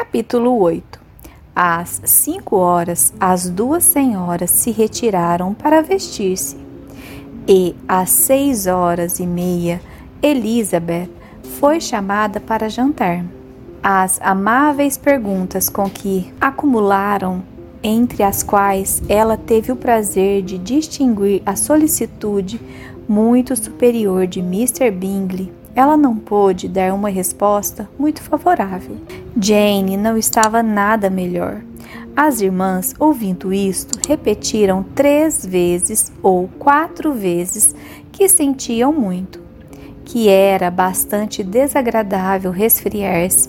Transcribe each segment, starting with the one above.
Capítulo 8 Às cinco horas, as duas senhoras se retiraram para vestir-se. E às seis horas e meia, Elizabeth foi chamada para jantar. As amáveis perguntas com que acumularam, entre as quais ela teve o prazer de distinguir a solicitude muito superior de Mr. Bingley, ela não pôde dar uma resposta muito favorável. Jane não estava nada melhor. As irmãs, ouvindo isto, repetiram três vezes ou quatro vezes que sentiam muito, que era bastante desagradável resfriar-se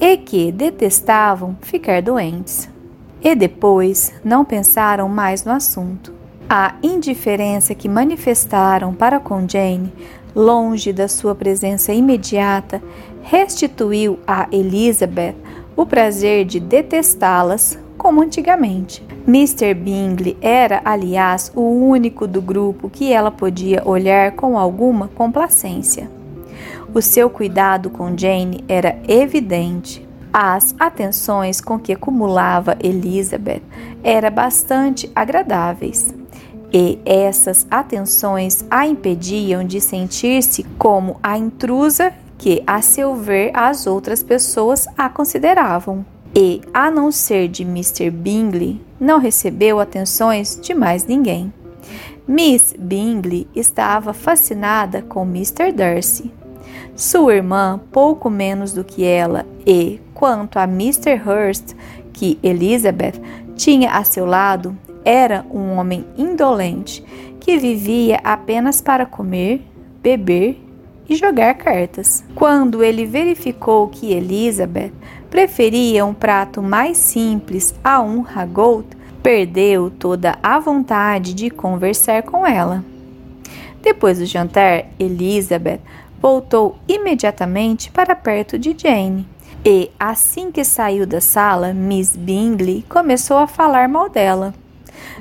e que detestavam ficar doentes. E depois não pensaram mais no assunto. A indiferença que manifestaram para com Jane, longe da sua presença imediata, restituiu a Elizabeth o prazer de detestá-las como antigamente. Mr. Bingley era, aliás, o único do grupo que ela podia olhar com alguma complacência. O seu cuidado com Jane era evidente. As atenções com que acumulava Elizabeth eram bastante agradáveis. E essas atenções a impediam de sentir-se como a intrusa que, a seu ver, as outras pessoas a consideravam. E, a não ser de Mr. Bingley, não recebeu atenções de mais ninguém. Miss Bingley estava fascinada com Mr. Darcy. Sua irmã, pouco menos do que ela, e, quanto a Mr. Hurst, que Elizabeth tinha a seu lado, era um homem indolente que vivia apenas para comer, beber e jogar cartas. Quando ele verificou que Elizabeth preferia um prato mais simples a um ragout, perdeu toda a vontade de conversar com ela. Depois do jantar, Elizabeth voltou imediatamente para perto de Jane. E assim que saiu da sala, Miss Bingley começou a falar mal dela.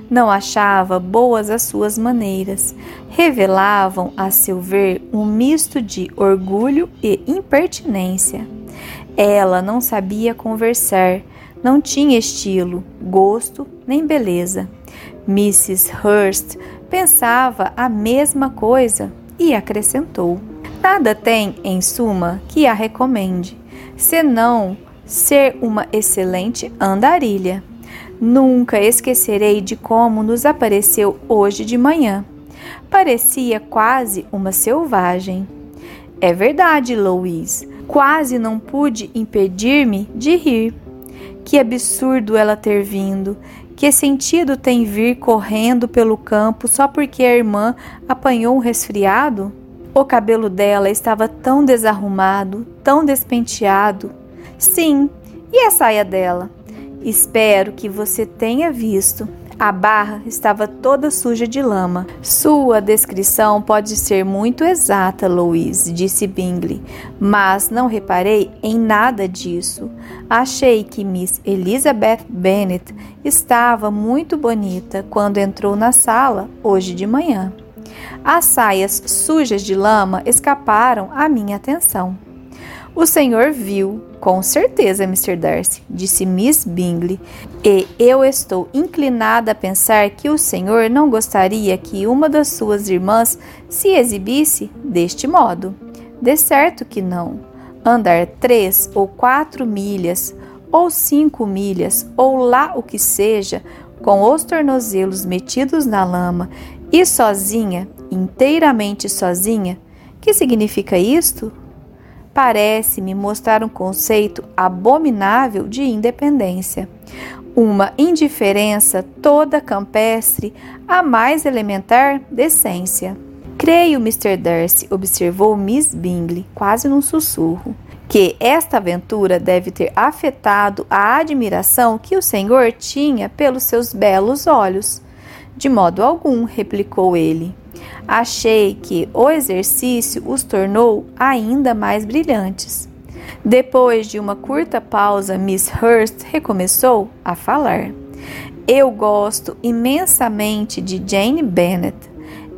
Não achava boas as suas maneiras. Revelavam, a seu ver, um misto de orgulho e impertinência. Ela não sabia conversar, não tinha estilo, gosto nem beleza. Mrs. Hurst pensava a mesma coisa e acrescentou: Nada tem, em suma, que a recomende, senão ser uma excelente andarilha. Nunca esquecerei de como nos apareceu hoje de manhã. Parecia quase uma selvagem. É verdade, Louise. Quase não pude impedir-me de rir. Que absurdo ela ter vindo. Que sentido tem vir correndo pelo campo só porque a irmã apanhou um resfriado? O cabelo dela estava tão desarrumado, tão despenteado. Sim, e a saia dela? Espero que você tenha visto. A barra estava toda suja de lama. Sua descrição pode ser muito exata, Louise, disse Bingley, mas não reparei em nada disso. Achei que Miss Elizabeth Bennet estava muito bonita quando entrou na sala hoje de manhã. As saias sujas de lama escaparam à minha atenção. O senhor viu, com certeza, Mr. Darcy, disse Miss Bingley, e eu estou inclinada a pensar que o senhor não gostaria que uma das suas irmãs se exibisse deste modo. De certo que não. Andar três ou quatro milhas, ou cinco milhas, ou lá o que seja, com os tornozelos metidos na lama e sozinha, inteiramente sozinha, que significa isto? Parece-me mostrar um conceito abominável de independência, uma indiferença toda campestre à mais elementar decência. Creio, Mr. Darcy, observou Miss Bingley, quase num sussurro, que esta aventura deve ter afetado a admiração que o senhor tinha pelos seus belos olhos. De modo algum, replicou ele. Achei que o exercício os tornou ainda mais brilhantes. Depois de uma curta pausa, Miss Hurst recomeçou a falar. Eu gosto imensamente de Jane Bennet.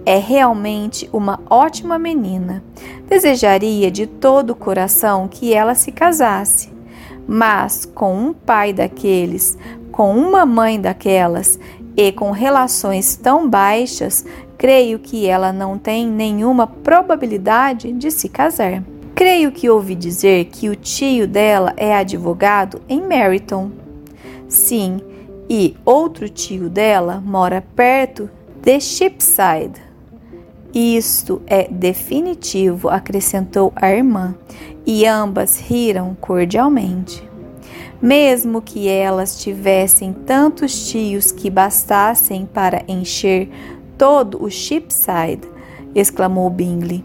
É realmente uma ótima menina. Desejaria de todo o coração que ela se casasse. Mas com um pai daqueles, com uma mãe daquelas e com relações tão baixas, creio que ela não tem nenhuma probabilidade de se casar. Creio que ouvi dizer que o tio dela é advogado em Meryton. Sim, e outro tio dela mora perto de Shipside. Isto é definitivo, acrescentou a irmã, e ambas riram cordialmente. Mesmo que elas tivessem tantos tios que bastassem para encher todo o Shipside, exclamou Bingley,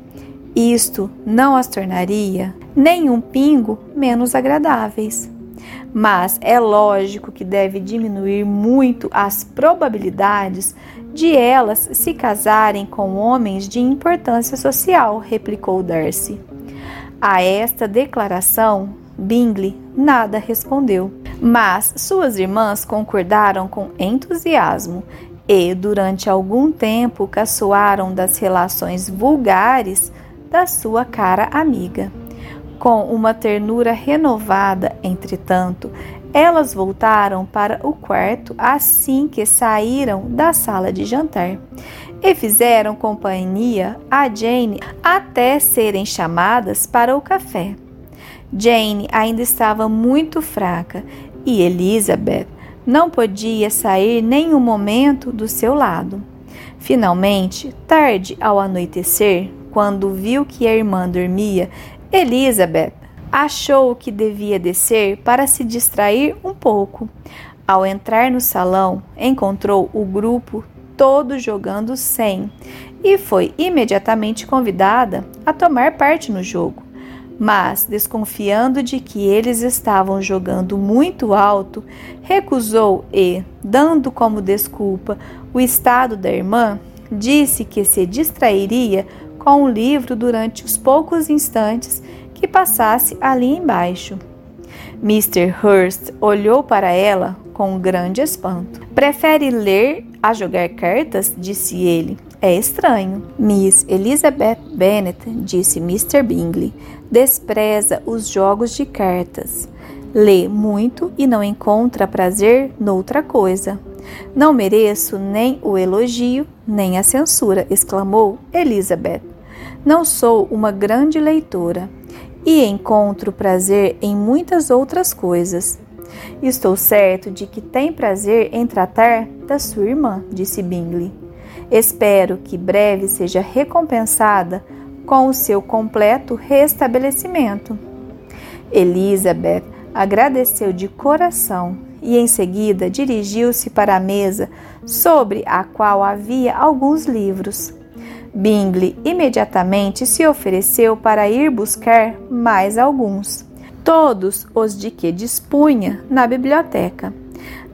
isto não as tornaria nem um pingo menos agradáveis. Mas é lógico que deve diminuir muito as probabilidades de elas se casarem com homens de importância social, replicou Darcy. A esta declaração, Bingley nada respondeu, mas suas irmãs concordaram com entusiasmo e, durante algum tempo, caçoaram das relações vulgares da sua cara amiga. Com uma ternura renovada, entretanto, elas voltaram para o quarto assim que saíram da sala de jantar e fizeram companhia a Jane até serem chamadas para o café. Jane ainda estava muito fraca e Elizabeth não podia sair nem um momento do seu lado. Finalmente, tarde ao anoitecer, quando viu que a irmã dormia, Elizabeth achou que devia descer para se distrair um pouco. Ao entrar no salão, encontrou o grupo todo jogando sem e foi imediatamente convidada a tomar parte no jogo. Mas, desconfiando de que eles estavam jogando muito alto, recusou e, dando como desculpa o estado da irmã, disse que se distrairia com o livro durante os poucos instantes que passasse ali embaixo. Mr. Hurst olhou para ela com grande espanto. Prefere ler a jogar cartas? disse ele. É estranho. Miss Elizabeth Bennet, disse Mr. Bingley, despreza os jogos de cartas. Lê muito e não encontra prazer noutra coisa. Não mereço nem o elogio, nem a censura, exclamou Elizabeth. Não sou uma grande leitora e encontro prazer em muitas outras coisas. Estou certo de que tem prazer em tratar da sua irmã, disse Bingley. Espero que breve seja recompensada com o seu completo restabelecimento. Elizabeth agradeceu de coração e em seguida dirigiu-se para a mesa sobre a qual havia alguns livros. Bingley imediatamente se ofereceu para ir buscar mais alguns, todos os de que dispunha na biblioteca.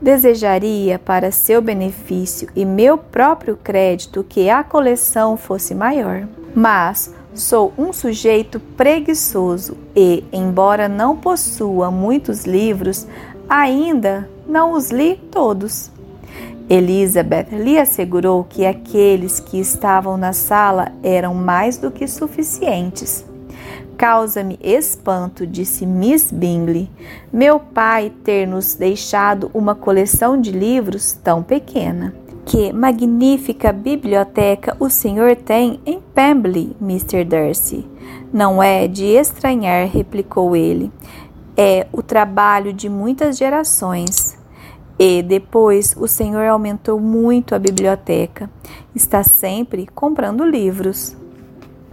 Desejaria para seu benefício e meu próprio crédito que a coleção fosse maior, mas sou um sujeito preguiçoso e, embora não possua muitos livros, ainda não os li todos. Elizabeth lhe assegurou que aqueles que estavam na sala eram mais do que suficientes. Causa-me espanto, disse Miss Bingley, meu pai ter nos deixado uma coleção de livros tão pequena. Que magnífica biblioteca o senhor tem em Pemberley, Mr. Darcy. Não é de estranhar, replicou ele. É o trabalho de muitas gerações. E depois o Senhor aumentou muito a biblioteca. Está sempre comprando livros.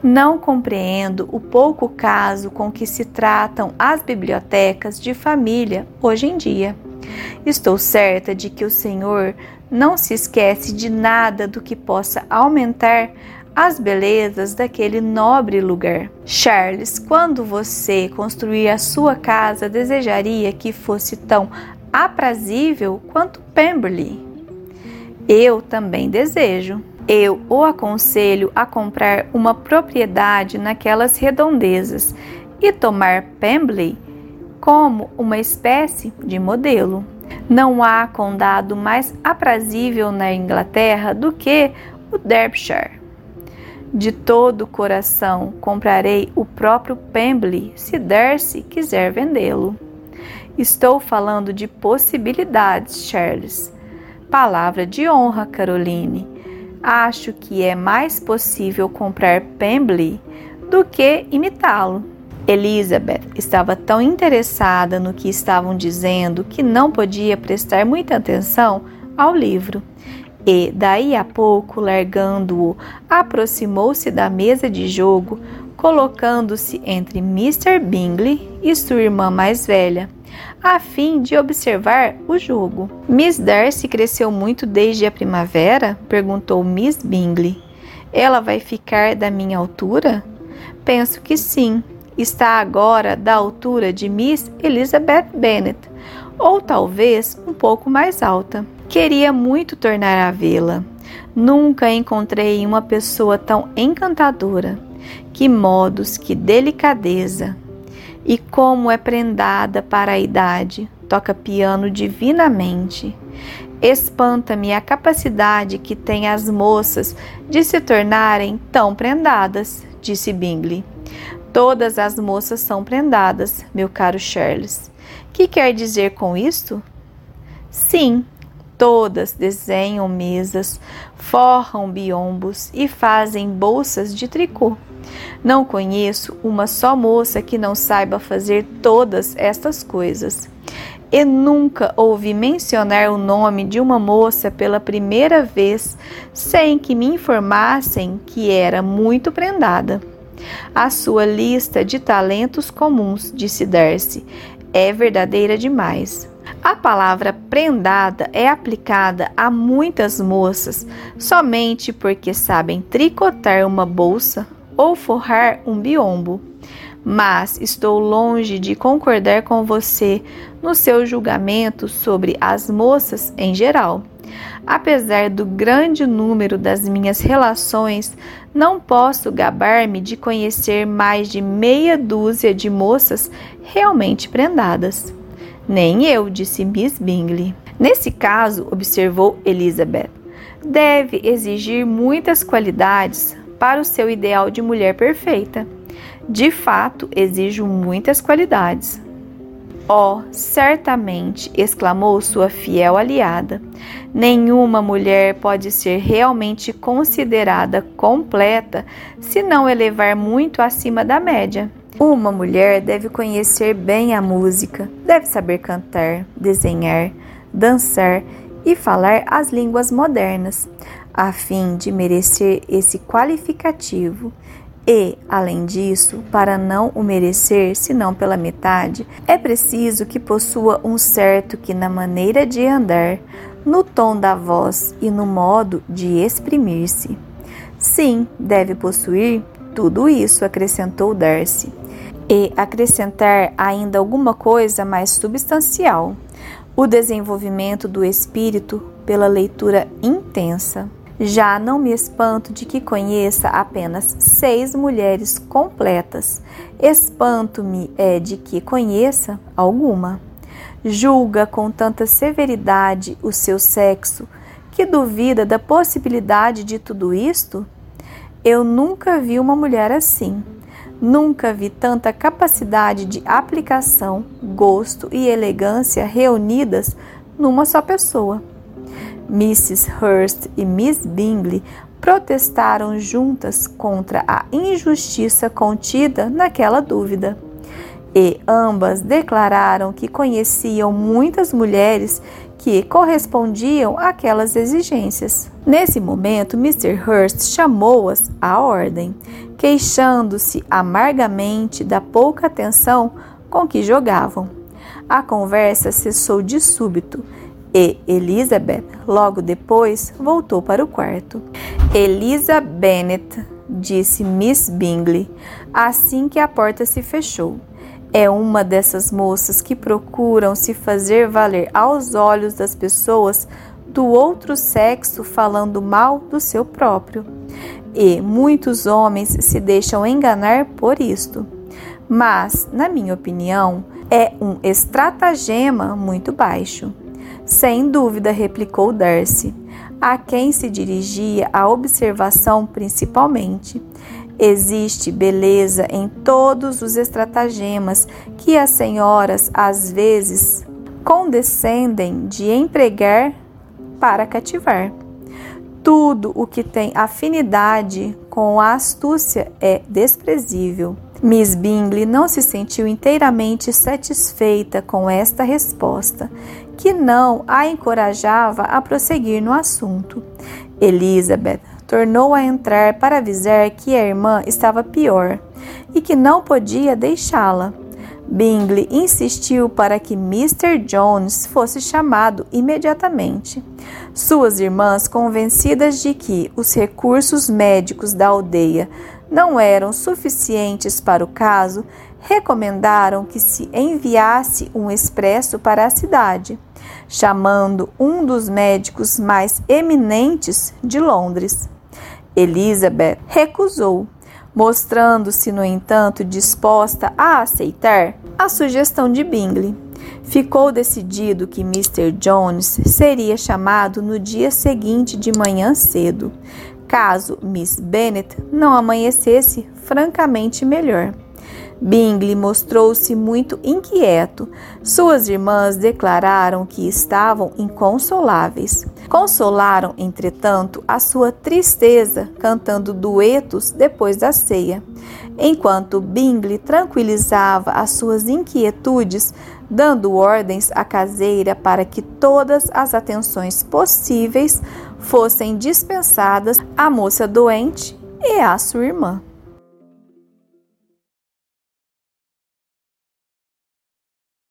Não compreendo o pouco caso com que se tratam as bibliotecas de família hoje em dia. Estou certa de que o Senhor não se esquece de nada do que possa aumentar as belezas daquele nobre lugar. Charles, quando você construir a sua casa, desejaria que fosse tão aprazível quanto Pemberley. Eu também desejo. Eu o aconselho a comprar uma propriedade naquelas redondezas e tomar Pemberley como uma espécie de modelo. Não há condado mais aprazível na Inglaterra do que o Derbyshire. De todo o coração comprarei o próprio Pemberley se Darcy quiser vendê-lo. Estou falando de possibilidades, Charles. Palavra de honra, Caroline. Acho que é mais possível comprar Pembley do que imitá-lo. Elizabeth estava tão interessada no que estavam dizendo que não podia prestar muita atenção ao livro. E, daí a pouco, largando-o, aproximou-se da mesa de jogo, colocando-se entre Mr. Bingley e sua irmã mais velha, a fim de observar o jogo. Miss Darcy cresceu muito desde a primavera? perguntou Miss Bingley. Ela vai ficar da minha altura? Penso que sim. Está agora da altura de Miss Elizabeth Bennet, ou talvez um pouco mais alta. Queria muito tornar a vê-la. Nunca encontrei uma pessoa tão encantadora. Que modos, que delicadeza! E como é prendada para a idade, toca piano divinamente. Espanta-me a capacidade que têm as moças de se tornarem tão prendadas, disse Bingley. Todas as moças são prendadas, meu caro Charles. Que quer dizer com isto? Sim, todas desenham mesas, forram biombos e fazem bolsas de tricô. Não conheço uma só moça que não saiba fazer todas estas coisas. E nunca ouvi mencionar o nome de uma moça pela primeira vez sem que me informassem que era muito prendada. A sua lista de talentos comuns, disse Darcy, é verdadeira demais. A palavra prendada é aplicada a muitas moças somente porque sabem tricotar uma bolsa ou forrar um biombo. Mas estou longe de concordar com você no seu julgamento sobre as moças em geral. Apesar do grande número das minhas relações, não posso gabar-me de conhecer mais de meia dúzia de moças realmente prendadas. Nem eu, disse Miss Bingley. Nesse caso, observou Elizabeth, deve exigir muitas qualidades para o seu ideal de mulher perfeita. De fato, exijo muitas qualidades. Oh, certamente! exclamou sua fiel aliada. Nenhuma mulher pode ser realmente considerada completa se não elevar muito acima da média. Uma mulher deve conhecer bem a música, deve saber cantar, desenhar, dançar e falar as línguas modernas a fim de merecer esse qualificativo. E, além disso, para não o merecer, senão pela metade, é preciso que possua um certo que na maneira de andar, no tom da voz e no modo de exprimir-se. Sim, deve possuir tudo isso, acrescentou Darcy, e acrescentar ainda alguma coisa mais substancial: o desenvolvimento do espírito pela leitura intensa. Já não me espanto de que conheça apenas seis mulheres completas. Espanto-me é de que conheça alguma. Julga com tanta severidade o seu sexo que duvida da possibilidade de tudo isto? Eu nunca vi uma mulher assim. Nunca vi tanta capacidade de aplicação, gosto e elegância reunidas numa só pessoa. Mrs. Hurst e Miss Bingley protestaram juntas contra a injustiça contida naquela dúvida. E ambas declararam que conheciam muitas mulheres que correspondiam àquelas exigências. Nesse momento, Mr. Hurst chamou-as à ordem, queixando-se amargamente da pouca atenção com que jogavam. A conversa cessou de súbito e Elizabeth, logo depois, voltou para o quarto. Elisa Bennet, disse Miss Bingley, assim que a porta se fechou. É uma dessas moças que procuram se fazer valer aos olhos das pessoas do outro sexo falando mal do seu próprio. E muitos homens se deixam enganar por isto. Mas, na minha opinião, é um estratagema muito baixo. Sem dúvida, replicou Darcy, a quem se dirigia a observação principalmente. Existe beleza em todos os estratagemas que as senhoras às vezes condescendem de empregar para cativar. Tudo o que tem afinidade com a astúcia é desprezível. Miss Bingley não se sentiu inteiramente satisfeita com esta resposta, que não a encorajava a prosseguir no assunto. Elizabeth tornou a entrar para avisar que a irmã estava pior e que não podia deixá-la. Bingley insistiu para que Mr. Jones fosse chamado imediatamente. Suas irmãs, convencidas de que os recursos médicos da aldeia não eram suficientes para o caso, recomendaram que se enviasse um expresso para a cidade, chamando um dos médicos mais eminentes de Londres. Elizabeth recusou, mostrando-se, no entanto, disposta a aceitar a sugestão de Bingley. Ficou decidido que Mr. Jones seria chamado no dia seguinte de manhã cedo, caso Miss Bennet não amanhecesse francamente melhor. Bingley mostrou-se muito inquieto. Suas irmãs declararam que estavam inconsoláveis. Consolaram, entretanto, a sua tristeza cantando duetos depois da ceia. Enquanto Bingley tranquilizava as suas inquietudes, dando ordens à caseira para que todas as atenções possíveis fossem dispensadas à moça doente e à sua irmã.